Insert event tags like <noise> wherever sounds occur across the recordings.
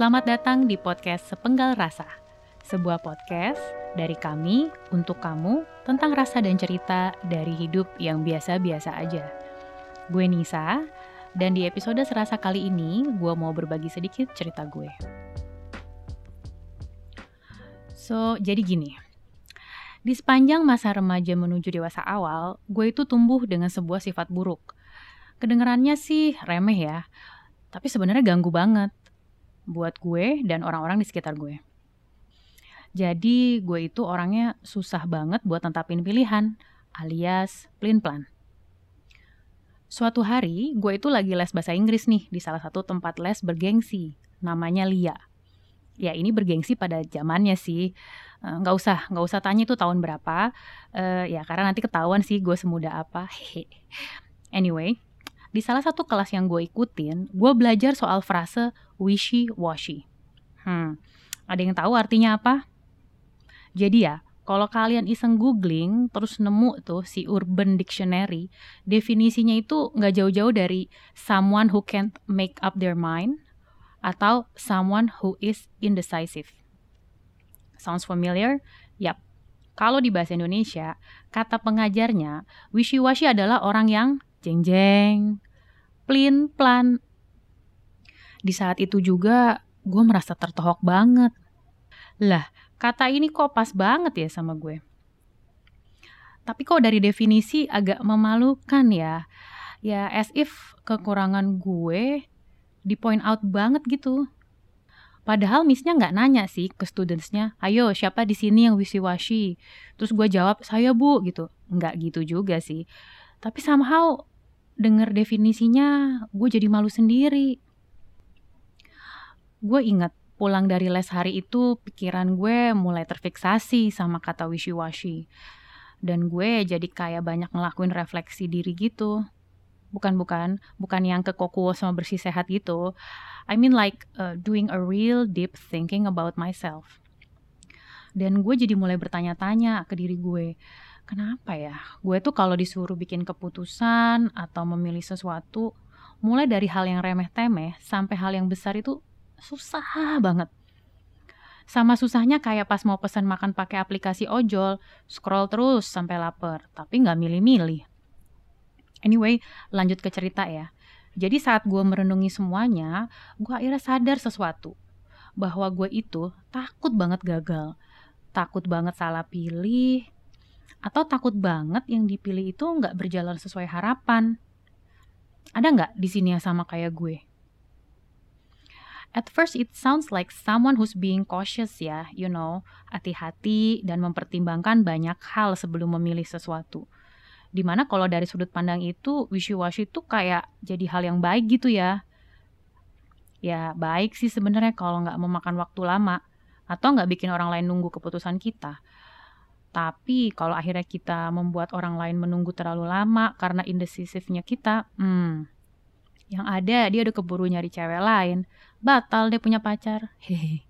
Selamat datang di podcast Sepenggal Rasa, sebuah podcast dari kami untuk kamu tentang rasa dan cerita dari hidup yang biasa-biasa aja. Gue Nisa, dan di episode serasa kali ini gue mau berbagi sedikit cerita gue. So, jadi gini. Di sepanjang masa remaja menuju dewasa awal, gue itu tumbuh dengan sebuah sifat buruk. Kedengarannya sih remeh ya, tapi sebenarnya ganggu banget buat gue dan orang-orang di sekitar gue. Jadi gue itu orangnya susah banget buat nentapin pilihan, alias plan-plan. Suatu hari, gue itu lagi les bahasa Inggris nih di salah satu tempat les bergengsi, namanya Lia. Ya ini bergengsi pada zamannya sih, eh, nggak usah nggak usah tanya itu tahun berapa, uh, ya karena nanti ketahuan sih gue semuda apa. <laughs> anyway, di salah satu kelas yang gue ikutin, gue belajar soal frase wishy-washy. Hmm, ada yang tahu artinya apa? Jadi ya, kalau kalian iseng googling terus nemu tuh si Urban Dictionary, definisinya itu nggak jauh-jauh dari someone who can't make up their mind atau someone who is indecisive. Sounds familiar? Yap. Kalau di bahasa Indonesia, kata pengajarnya, wishy-washy adalah orang yang jeng-jeng, plin-plan. Di saat itu juga gue merasa tertohok banget. Lah, kata ini kok pas banget ya sama gue. Tapi kok dari definisi agak memalukan ya. Ya as if kekurangan gue di point out banget gitu. Padahal misnya nggak nanya sih ke studentsnya, ayo siapa di sini yang wishy-washy? Terus gue jawab, saya bu gitu. Nggak gitu juga sih. Tapi somehow denger definisinya, gue jadi malu sendiri. Gue inget pulang dari les hari itu pikiran gue mulai terfiksasi sama kata wishy-washy. Dan gue jadi kayak banyak ngelakuin refleksi diri gitu. Bukan, bukan. Bukan yang kekokuo sama bersih sehat gitu. I mean like uh, doing a real deep thinking about myself. Dan gue jadi mulai bertanya-tanya ke diri gue Kenapa ya? Gue tuh kalau disuruh bikin keputusan atau memilih sesuatu, mulai dari hal yang remeh-temeh sampai hal yang besar itu susah banget. Sama susahnya kayak pas mau pesan makan pakai aplikasi ojol, scroll terus sampai lapar, tapi nggak milih-milih. Anyway, lanjut ke cerita ya. Jadi saat gue merenungi semuanya, gue akhirnya sadar sesuatu. Bahwa gue itu takut banget gagal. Takut banget salah pilih, atau takut banget yang dipilih itu nggak berjalan sesuai harapan? Ada nggak di sini yang sama kayak gue? At first it sounds like someone who's being cautious ya, you know, hati-hati dan mempertimbangkan banyak hal sebelum memilih sesuatu. Di mana kalau dari sudut pandang itu, wishy-washy itu kayak jadi hal yang baik gitu ya. Ya baik sih sebenarnya kalau nggak memakan waktu lama, atau nggak bikin orang lain nunggu keputusan kita. Tapi kalau akhirnya kita membuat orang lain menunggu terlalu lama karena indecisifnya kita, hmm, yang ada dia udah keburu nyari cewek lain, batal dia punya pacar. Hehe.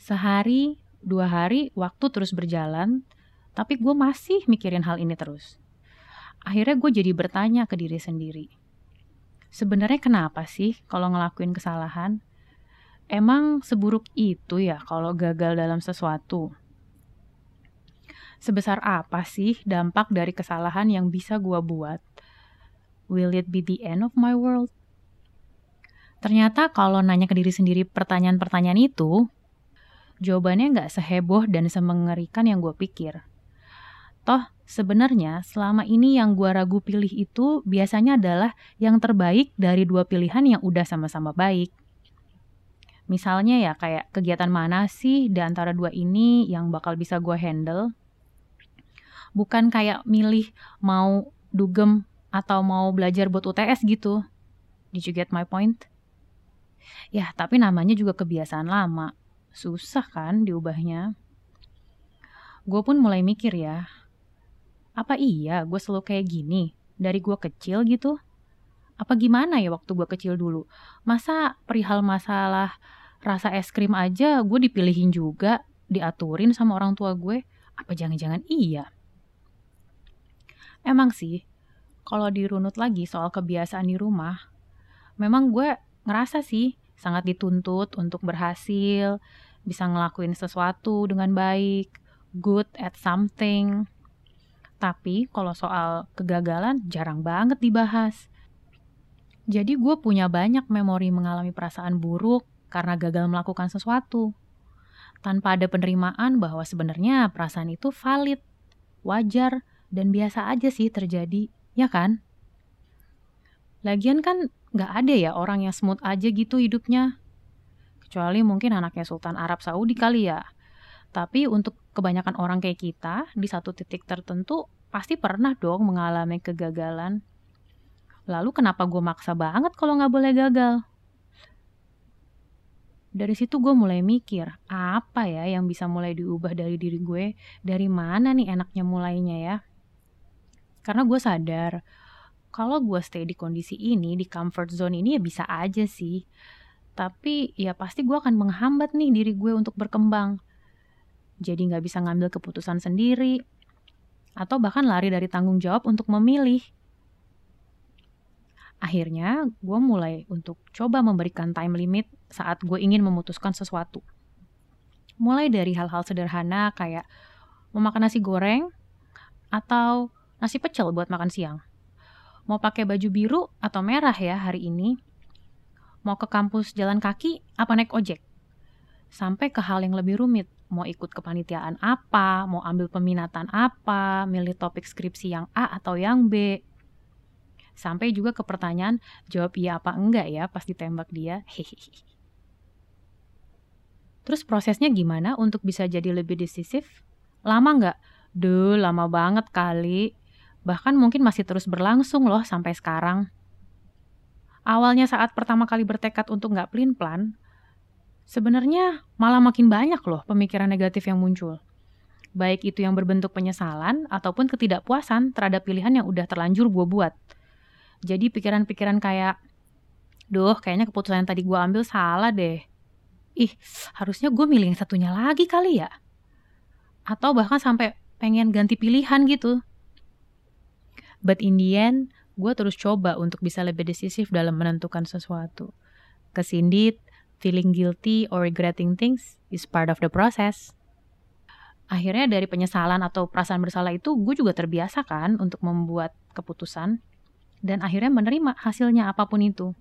Sehari, dua hari, waktu terus berjalan, tapi gue masih mikirin hal ini terus. Akhirnya gue jadi bertanya ke diri sendiri. Sebenarnya kenapa sih kalau ngelakuin kesalahan? Emang seburuk itu ya kalau gagal dalam sesuatu? Sebesar apa sih dampak dari kesalahan yang bisa gua buat? Will it be the end of my world? Ternyata kalau nanya ke diri sendiri pertanyaan-pertanyaan itu, jawabannya nggak seheboh dan semengerikan yang gue pikir. Toh, sebenarnya selama ini yang gue ragu pilih itu biasanya adalah yang terbaik dari dua pilihan yang udah sama-sama baik. Misalnya ya kayak kegiatan mana sih di antara dua ini yang bakal bisa gue handle. Bukan kayak milih mau dugem atau mau belajar buat UTS gitu. Did you get my point? Ya, tapi namanya juga kebiasaan lama. Susah kan diubahnya. Gue pun mulai mikir ya, apa iya gue selalu kayak gini dari gue kecil gitu? Apa gimana ya waktu gue kecil dulu? Masa perihal masalah rasa es krim aja gue dipilihin juga, diaturin sama orang tua gue. Apa jangan-jangan iya? Emang sih, kalau dirunut lagi soal kebiasaan di rumah, memang gue ngerasa sih sangat dituntut untuk berhasil, bisa ngelakuin sesuatu dengan baik, good at something. Tapi kalau soal kegagalan jarang banget dibahas. Jadi gue punya banyak memori mengalami perasaan buruk karena gagal melakukan sesuatu. Tanpa ada penerimaan bahwa sebenarnya perasaan itu valid, wajar, dan biasa aja sih terjadi, ya kan? Lagian kan nggak ada ya orang yang smooth aja gitu hidupnya. Kecuali mungkin anaknya Sultan Arab Saudi kali ya. Tapi untuk kebanyakan orang kayak kita, di satu titik tertentu pasti pernah dong mengalami kegagalan. Lalu kenapa gue maksa banget kalau nggak boleh gagal? Dari situ gue mulai mikir, apa ya yang bisa mulai diubah dari diri gue? Dari mana nih enaknya mulainya ya? Karena gue sadar, kalau gue stay di kondisi ini, di comfort zone ini ya bisa aja sih. Tapi ya pasti gue akan menghambat nih diri gue untuk berkembang. Jadi nggak bisa ngambil keputusan sendiri, atau bahkan lari dari tanggung jawab untuk memilih. Akhirnya, gue mulai untuk coba memberikan time limit saat gue ingin memutuskan sesuatu. Mulai dari hal-hal sederhana kayak mau makan nasi goreng atau nasi pecel buat makan siang. Mau pakai baju biru atau merah ya hari ini. Mau ke kampus jalan kaki apa naik ojek. Sampai ke hal yang lebih rumit, mau ikut kepanitiaan apa, mau ambil peminatan apa, milih topik skripsi yang A atau yang B, Sampai juga ke pertanyaan, jawab iya apa enggak ya pas ditembak dia. Hehehe. <laughs> Terus prosesnya gimana untuk bisa jadi lebih decisif? Lama nggak? Duh, lama banget kali. Bahkan mungkin masih terus berlangsung loh sampai sekarang. Awalnya saat pertama kali bertekad untuk nggak pelin-plan, sebenarnya malah makin banyak loh pemikiran negatif yang muncul. Baik itu yang berbentuk penyesalan ataupun ketidakpuasan terhadap pilihan yang udah terlanjur gue buat. Jadi pikiran-pikiran kayak, duh kayaknya keputusan yang tadi gue ambil salah deh. Ih, harusnya gue milih yang satunya lagi kali ya. Atau bahkan sampai pengen ganti pilihan gitu. But in the end, gue terus coba untuk bisa lebih decisif dalam menentukan sesuatu. Kesindit, feeling guilty or regretting things is part of the process. Akhirnya dari penyesalan atau perasaan bersalah itu, gue juga terbiasa kan untuk membuat keputusan dan akhirnya menerima hasilnya apa pun itu.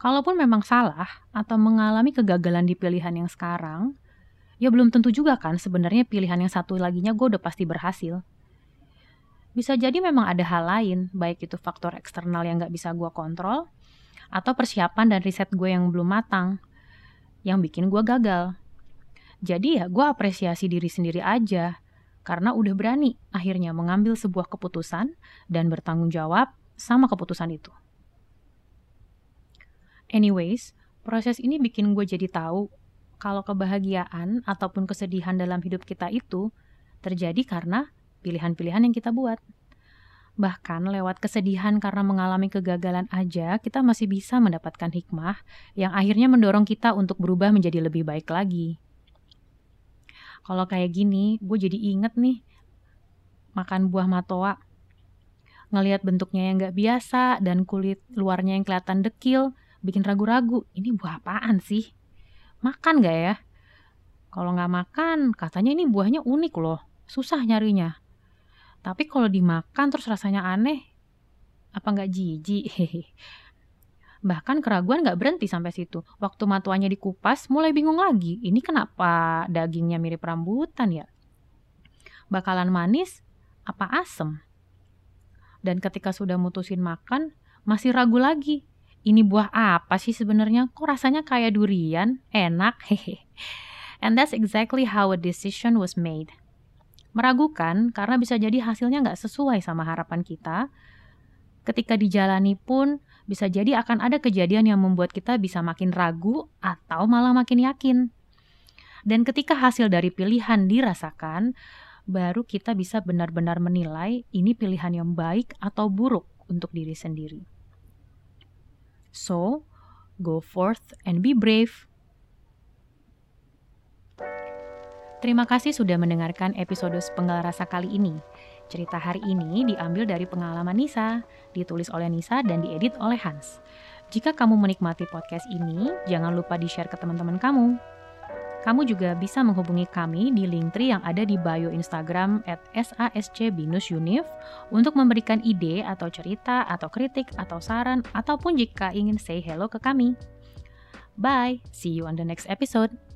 Kalaupun memang salah atau mengalami kegagalan di pilihan yang sekarang, ya belum tentu juga kan sebenarnya pilihan yang satu laginya gue udah pasti berhasil. Bisa jadi memang ada hal lain, baik itu faktor eksternal yang gak bisa gue kontrol, atau persiapan dan riset gue yang belum matang, yang bikin gue gagal. Jadi ya gue apresiasi diri sendiri aja, karena udah berani akhirnya mengambil sebuah keputusan dan bertanggung jawab sama keputusan itu. Anyways, proses ini bikin gue jadi tahu kalau kebahagiaan ataupun kesedihan dalam hidup kita itu terjadi karena pilihan-pilihan yang kita buat. Bahkan lewat kesedihan karena mengalami kegagalan aja, kita masih bisa mendapatkan hikmah yang akhirnya mendorong kita untuk berubah menjadi lebih baik lagi. Kalau kayak gini, gue jadi inget nih makan buah matoa. Ngelihat bentuknya yang gak biasa dan kulit luarnya yang kelihatan dekil, bikin ragu-ragu. Ini buah apaan sih? Makan gak ya? Kalau nggak makan, katanya ini buahnya unik loh. Susah nyarinya. Tapi kalau dimakan terus rasanya aneh, apa nggak jijik? <laughs> Bahkan keraguan gak berhenti sampai situ. Waktu matuannya dikupas, mulai bingung lagi. Ini kenapa dagingnya mirip rambutan ya? Bakalan manis apa asem? Dan ketika sudah mutusin makan, masih ragu lagi. Ini buah apa sih sebenarnya? Kok rasanya kayak durian? Enak, hehe. And that's exactly how a decision was made. Meragukan karena bisa jadi hasilnya nggak sesuai sama harapan kita. Ketika dijalani pun bisa jadi akan ada kejadian yang membuat kita bisa makin ragu atau malah makin yakin. Dan ketika hasil dari pilihan dirasakan, baru kita bisa benar-benar menilai ini pilihan yang baik atau buruk untuk diri sendiri. So, go forth and be brave. Terima kasih sudah mendengarkan episode Penggal Rasa kali ini. Cerita hari ini diambil dari pengalaman Nisa, ditulis oleh Nisa dan diedit oleh Hans. Jika kamu menikmati podcast ini, jangan lupa di-share ke teman-teman kamu. Kamu juga bisa menghubungi kami di Linktree yang ada di bio Instagram at sascbinusunif untuk memberikan ide atau cerita atau kritik atau saran ataupun jika ingin say hello ke kami. Bye, see you on the next episode.